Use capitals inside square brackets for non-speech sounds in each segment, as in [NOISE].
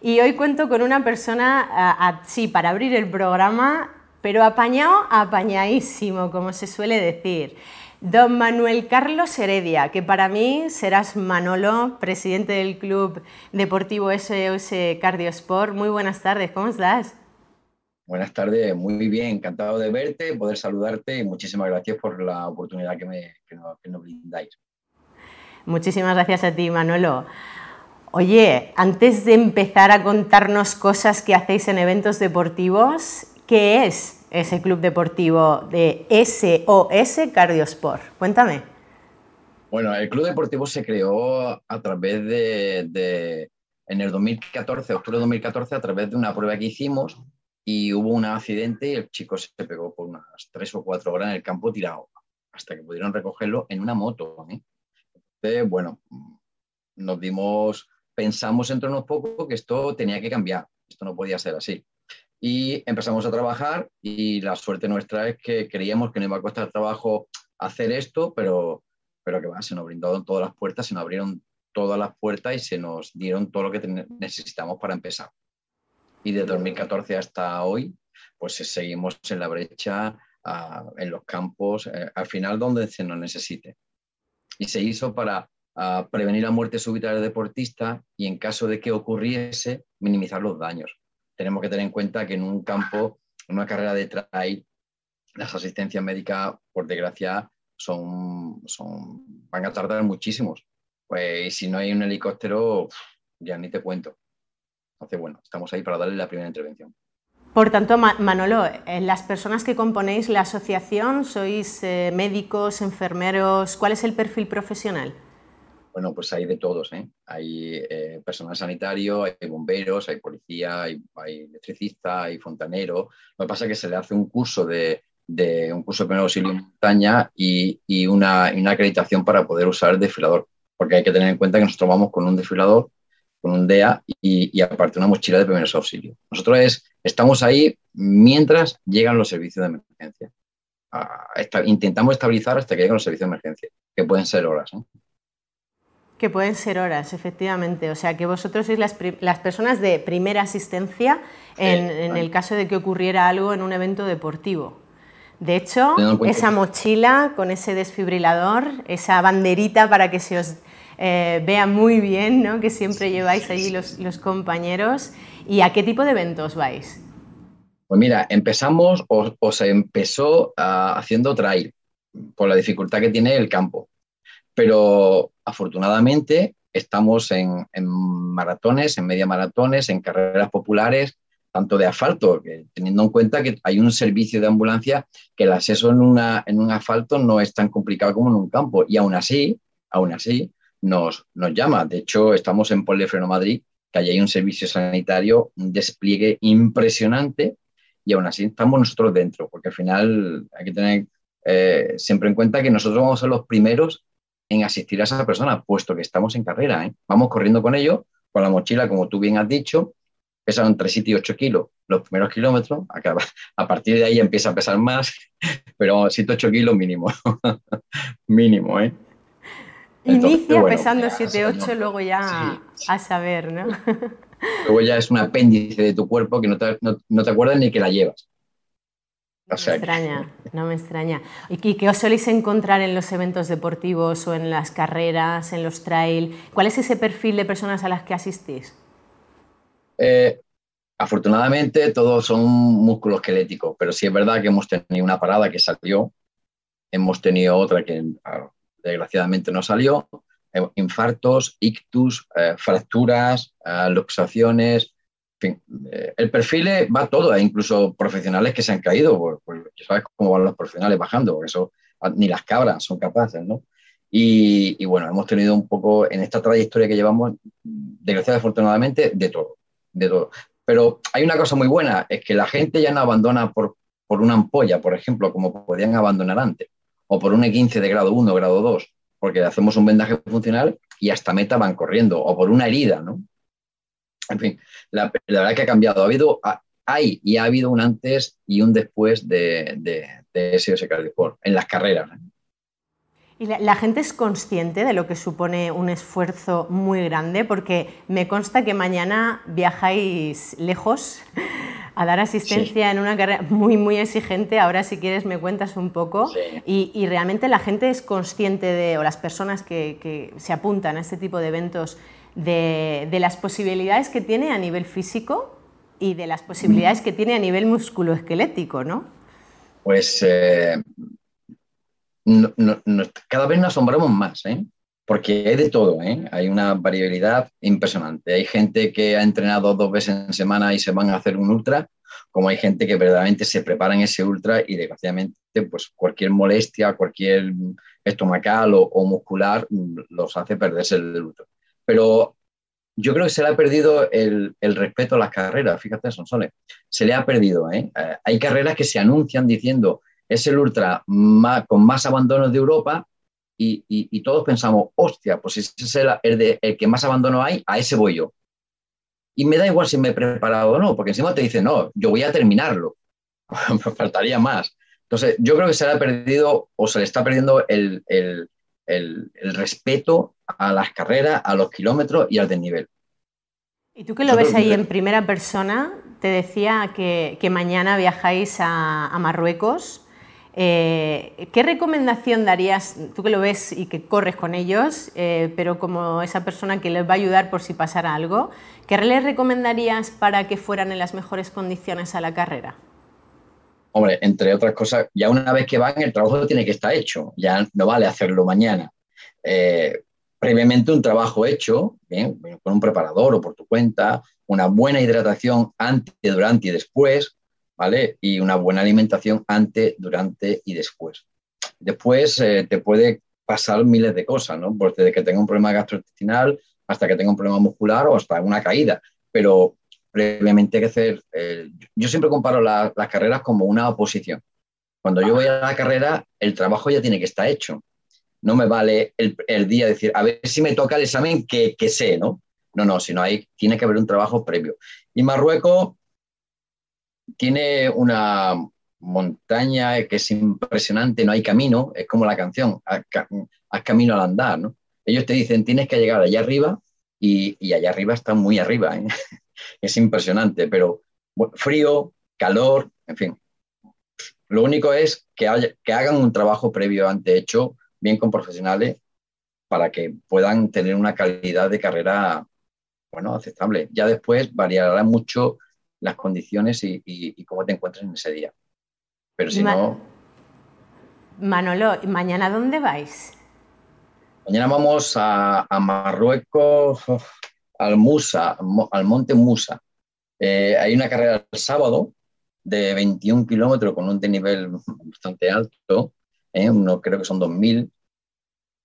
Y hoy cuento con una persona, sí, para abrir el programa, pero apañado, apañadísimo, como se suele decir. Don Manuel Carlos Heredia, que para mí serás Manolo, presidente del Club Deportivo SOS Cardiosport. Muy buenas tardes, ¿cómo estás? Buenas tardes, muy bien, encantado de verte, poder saludarte y muchísimas gracias por la oportunidad que, me, nos, brindáis. Muchísimas gracias a ti, Manolo. Oye, antes de empezar a contarnos cosas que hacéis en eventos deportivos, ¿qué es ese club deportivo de SOS Cardiosport. Cuéntame. Bueno, el club deportivo se creó a través de, en el 2014, octubre de 2014, a través de una prueba que hicimos y hubo un accidente y el chico se pegó por unas tres o cuatro horas en el campo tirado, hasta que pudieron recogerlo en una moto. ¿eh? Bueno, nos dimos, pensamos entre unos pocos que esto tenía que cambiar, esto no podía ser así y empezamos a trabajar y la suerte nuestra es que creíamos que no iba a costar trabajo hacer esto, pero, pero que va, se nos brindaron todas las puertas, se nos abrieron todas las puertas y se nos dieron todo lo que necesitamos para empezar. Y de 2014 hasta hoy, pues seguimos en la brecha, en los campos, eh, al final donde se nos necesite. Y se hizo para prevenir la muerte súbita del deportista y en caso de que ocurriese, minimizar los daños tenemos que tener en cuenta que en un campo, en una carrera de trail, las asistencias médicas, por desgracia, son, son, van a tardar muchísimos. Pues si no hay un helicóptero, ya ni te cuento. Entonces, bueno, estamos ahí para darle la primera intervención. Por tanto, Manolo, eh, las personas que componéis la asociación, ¿sois eh, médicos, enfermeros? ¿Cuál es el perfil profesional? Bueno, pues hay de todos, ¿eh? Hay eh, personal sanitario, hay bomberos, hay policía, hay, electricista, hay fontanero. Lo que pasa es que se le hace un curso de, un curso de primer auxilio en montaña y, una, acreditación para poder usar el desfilador. Porque hay que tener en cuenta que nosotros vamos con un desfilador, con un DEA y, aparte una mochila de primeros auxilios. Nosotros estamos ahí mientras llegan los servicios de emergencia. Ah, intentamos estabilizar hasta que lleguen los servicios de emergencia, que pueden ser horas. ¿eh? Que pueden ser horas, efectivamente. O sea, que vosotros sois las, las personas de primera asistencia en, el caso de que ocurriera algo en un evento deportivo. De hecho, esa mochila con ese desfibrilador, esa banderita para que se os eh, vea muy bien, ¿no? que siempre lleváis allí los, los, compañeros. ¿Y a qué tipo de eventos vais? Pues mira, empezamos o, se empezó ah, haciendo trail, por la dificultad que tiene el campo pero afortunadamente estamos en, maratones, en media maratones, en carreras populares, tanto de asfalto, teniendo en cuenta que hay un servicio de ambulancia que el acceso en, una, en un asfalto no es tan complicado como en un campo. Y aún así, aún así, nos, nos llama. De hecho, estamos en Polifreno Madrid, que allí hay un servicio sanitario, un despliegue impresionante, y aún así estamos nosotros dentro, porque al final hay que tener eh, siempre en cuenta que nosotros vamos a ser los primeros en asistir a esa persona, puesto que estamos en carrera. ¿eh? Vamos corriendo con ellos, con la mochila, como tú bien has dicho, pesan entre 7 y 8 kilos los primeros kilómetros, a partir de ahí empieza a pesar más, [LAUGHS] pero 7 8 kilos mínimo, [LAUGHS] mínimo, ¿eh? Inicia pesando 7 8, luego ya a saber, ¿no? luego ya es un apéndice de tu cuerpo que no te, no te acuerdas ni que la llevas. No me extraña, no me extraña. ¿Y qué os soléis encontrar en los eventos deportivos o en las carreras, en los trail? ¿Cuál es ese perfil de personas a las que asistís? Eh, afortunadamente todos son músculos esqueléticos, pero sí es verdad que hemos tenido una parada que salió, hemos tenido otra que ah, desgraciadamente no salió, eh, infartos, ictus, eh, fracturas, luxaciones, fin, eh, el perfil va todo, e incluso profesionales que se han caído, pues, pues sabes cómo van los profesionales bajando, porque eso ah, ni las cabras son capaces, ¿no? Y, bueno, hemos tenido un poco en esta trayectoria que llevamos, desgraciadamente, afortunadamente, de todo, de todo. Pero hay una cosa muy buena, es que la gente ya no abandona por, por una ampolla, por ejemplo, como podían abandonar antes, o por un E15 de grado 1, grado 2, porque hacemos un vendaje funcional y hasta meta van corriendo, o por una herida, ¿no? En fin, la, verdad que ha cambiado. Ha habido, hay y ha habido un antes y un después de, de, de SOS en las carreras. ¿Y la, gente es consciente de lo que supone un esfuerzo muy grande? Porque me consta que mañana viajáis lejos a dar asistencia en una carrera muy, muy exigente. Ahora, si quieres, me cuentas un poco. Y, realmente la gente es consciente de, o las personas que, se apuntan a este tipo de eventos, de, las posibilidades que tiene a nivel físico y de las posibilidades que tiene a nivel musculoesquelético, ¿no? Pues eh, cada vez nos asombramos más, ¿eh? porque hay de todo, ¿eh? hay una variabilidad impresionante. Hay gente que ha entrenado dos veces en semana y se van a hacer un ultra, como hay gente que verdaderamente se prepara en ese ultra y desgraciadamente pues cualquier molestia, cualquier estomacal o, muscular los hace perderse el ultra. Pero yo creo que se le ha perdido el, respeto a las carreras, fíjate, Sonsoles, se le ha perdido. ¿eh? Eh, hay carreras que se anuncian diciendo es el ultra con más abandonos de Europa y, todos pensamos, hostia, pues ese es el, el, que más abandono hay, a ese voy yo. Y me da igual si me he preparado o no, porque encima te dicen, no, yo voy a terminarlo, [LAUGHS] faltaría más. Entonces, yo creo que se le ha perdido o se le está perdiendo el, respeto a las carreras, a los kilómetros y al desnivel. Y tú que lo ves ahí en primera persona, te decía que, mañana viajáis a Marruecos eh, ¿Qué recomendación darías, tú que lo ves y que corres con ellos, eh, pero como esa persona que les va a ayudar por si pasara algo, qué les recomendarías para que fueran en las mejores condiciones a la carrera? Hombre, entre otras cosas, ya una vez que van, el trabajo tiene que estar hecho, ya no vale hacerlo mañana. Eh, previamente un trabajo hecho, con un preparador o por tu cuenta, una buena hidratación antes, durante y después, ¿vale? Y una buena alimentación antes, durante y después. Después eh, te puede pasar miles de cosas, ¿no? Pues desde que tenga un problema gastrointestinal hasta que tenga un problema muscular o hasta una caída. Pero previamente hay que hacer... Eh, yo siempre comparo las carreras como una oposición. Cuando yo voy a la carrera, el trabajo ya tiene que estar hecho. No me vale el, el día decir, a ver si me toca el examen que, que sé, ¿no? No, no, sino hay, tiene que haber un trabajo previo. Y Marruecos, tiene una montaña que es impresionante, no hay camino, es como la canción, haz, camino al andar, ¿no? Ellos te dicen, tienes que llegar allá arriba y, allá arriba está muy arriba, ¿eh? [LAUGHS] es impresionante, pero frío, calor, en fin. Lo único es que, que hagan un trabajo previo ante hecho, bien con profesionales, para que puedan tener una calidad de carrera, bueno, aceptable. Ya después variará mucho las condiciones y, cómo te encuentras en ese día. Pero si no... Manolo, ¿mañana dónde vais? Mañana vamos a, Marruecos, al Musa, al monte Musa. Eh, hay una carrera el sábado de 21 kilómetros con un desnivel bastante alto, ¿eh? creo que son 2.000,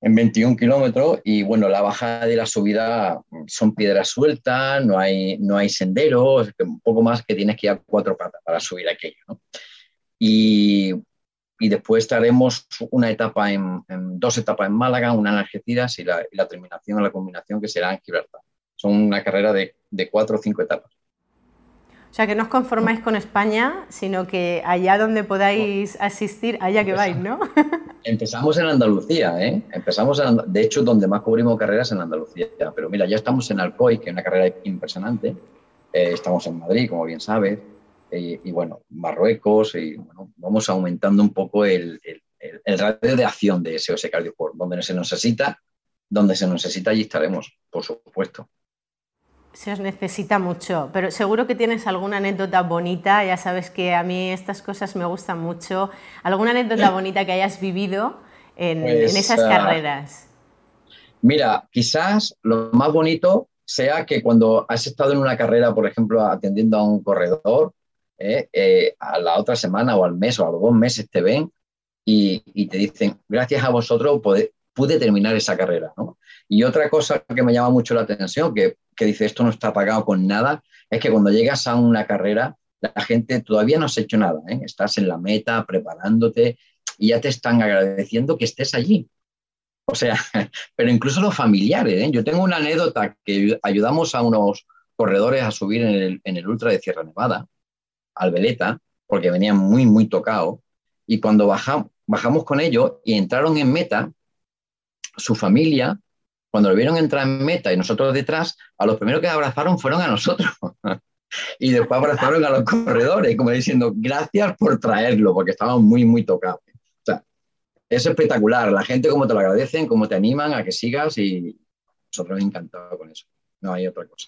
en 21 kilómetros y bueno, la bajada y la subida son piedras sueltas, no hay, no hay senderos, un poco más que tienes que ir a cuatro patas para subir aquello. Y, y, después estaremos una etapa en, dos etapas en Málaga, una en Algeciras y la, y la terminación, la combinación que será en Gibraltar. Son una carrera de, de cuatro o cinco etapas. O sea, que no os conformáis con España, sino que allá donde podáis asistir, allá que vais, ¿no? [LAUGHS] Empezamos en Andalucía, ¿eh? Empezamos, de hecho, donde más cubrimos carreras en Andalucía. Pero mira, ya estamos en Alcoy, que es una carrera impresionante. Eh, estamos en Madrid, como bien sabes. y bueno, Marruecos. Y bueno, vamos aumentando un poco el, el, radio de acción de SOS Cardiosport. Donde se necesita, donde se necesita, allí estaremos, por supuesto. Se os necesita mucho, pero seguro que tienes alguna anécdota bonita, ya sabes que a mí estas cosas me gustan mucho, alguna anécdota bonita que hayas vivido en, pues, esas ah, carreras. Mira, quizás lo más bonito sea que cuando has estado en una carrera, por ejemplo, atendiendo a un corredor, eh, eh, a la otra semana o al mes o a los dos meses te ven y, te dicen, gracias a vosotros pude, terminar esa carrera. Y otra cosa que me llama mucho la atención, que que dice esto no está pagado con nada, es que cuando llegas a una carrera, la gente todavía no has hecho nada, ¿eh? estás en la meta, preparándote y ya te están agradeciendo que estés allí. O sea, [LAUGHS] pero incluso los familiares. ¿eh? Yo tengo una anécdota que ayudamos a unos corredores a subir en el, Ultra de Sierra Nevada, al Veleta, porque venían muy, muy tocados. Y cuando bajamos, bajamos con ellos y entraron en meta, su familia, cuando lo vieron entrar en meta y nosotros detrás, a los primeros que abrazaron fueron a nosotros. [LAUGHS] y después abrazaron a los corredores, como diciendo, gracias por traerlo, porque estaban muy, muy tocados. O sea, es espectacular. La gente como te lo agradecen, como te animan a que sigas y nosotros encantados con eso. No hay otra cosa.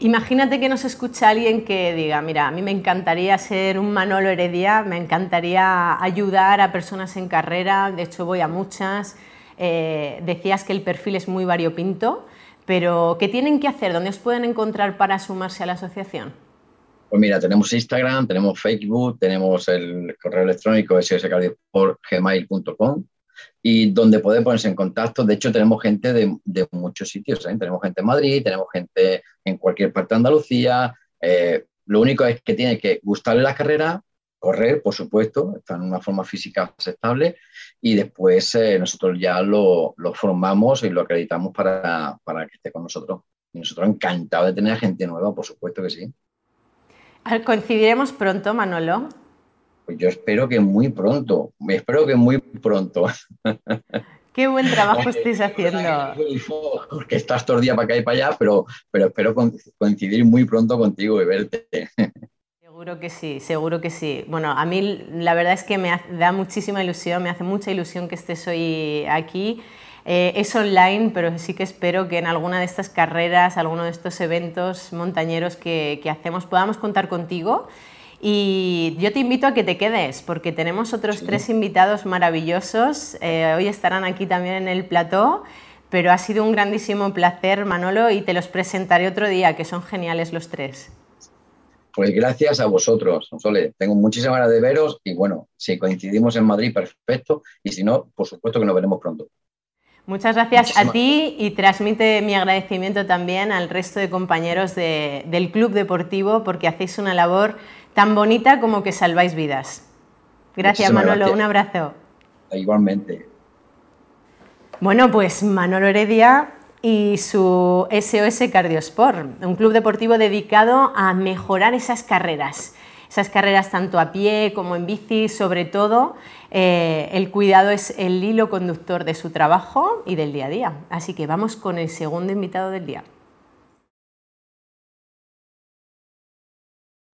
Imagínate que nos escucha alguien que diga, mira, a mí me encantaría ser un Manolo Heredia, me encantaría ayudar a personas en carrera, de hecho voy a muchas, eh, decías que el perfil es muy variopinto, pero ¿qué tienen que hacer? ¿Dónde os pueden encontrar para sumarse a la asociación? Pues mira, tenemos Instagram, tenemos Facebook, tenemos el correo electrónico sscardiosport.gmail.com y donde puede ponerse en contacto. De hecho, tenemos gente de, muchos sitios. ¿eh? Tenemos gente en Madrid, tenemos gente en cualquier parte de Andalucía. Eh, lo único es que tiene que gustarle la carrera, correr, por supuesto, está en una forma física aceptable y después eh, nosotros ya lo, formamos y lo acreditamos para, para, que esté con nosotros. Y nosotros encantados de tener gente nueva, por supuesto que sí. ¿Coincidiremos pronto, Manolo? Pues yo espero que muy pronto, espero que muy pronto. [LAUGHS] Qué buen trabajo estáis haciendo. Porque estás todo el día para acá y para allá, pero, pero espero coincidir muy pronto contigo y verte. Seguro que sí, seguro que sí. Bueno, a mí la verdad es que me da muchísima ilusión, me hace mucha ilusión que estés hoy aquí. Eh, es online, pero sí que espero que en alguna de estas carreras, alguno de estos eventos montañeros que, que hacemos, podamos contar contigo y yo te invito a que te quedes, porque tenemos otros tres invitados maravillosos. Eh, hoy estarán aquí también en el plató, pero ha sido un grandísimo placer, Manolo, y te los presentaré otro día, que son geniales los tres. Pues gracias a vosotros, Sole. Tengo muchísimas ganas de veros y bueno, si coincidimos en Madrid, perfecto. Y si no, por supuesto que nos veremos pronto. Muchas gracias a ti y transmite mi agradecimiento también al resto de compañeros del Club Deportivo porque hacéis una labor tan bonita como que salváis vidas. Gracias Manolo, un abrazo. Igualmente. Bueno, pues Manolo Heredia y su SOS Cardiosport, un club deportivo dedicado a mejorar esas carreras, esas carreras tanto a pie como en bici, sobre todo eh, el cuidado es el hilo conductor de su trabajo y del día a día. Así que vamos con el segundo invitado del día.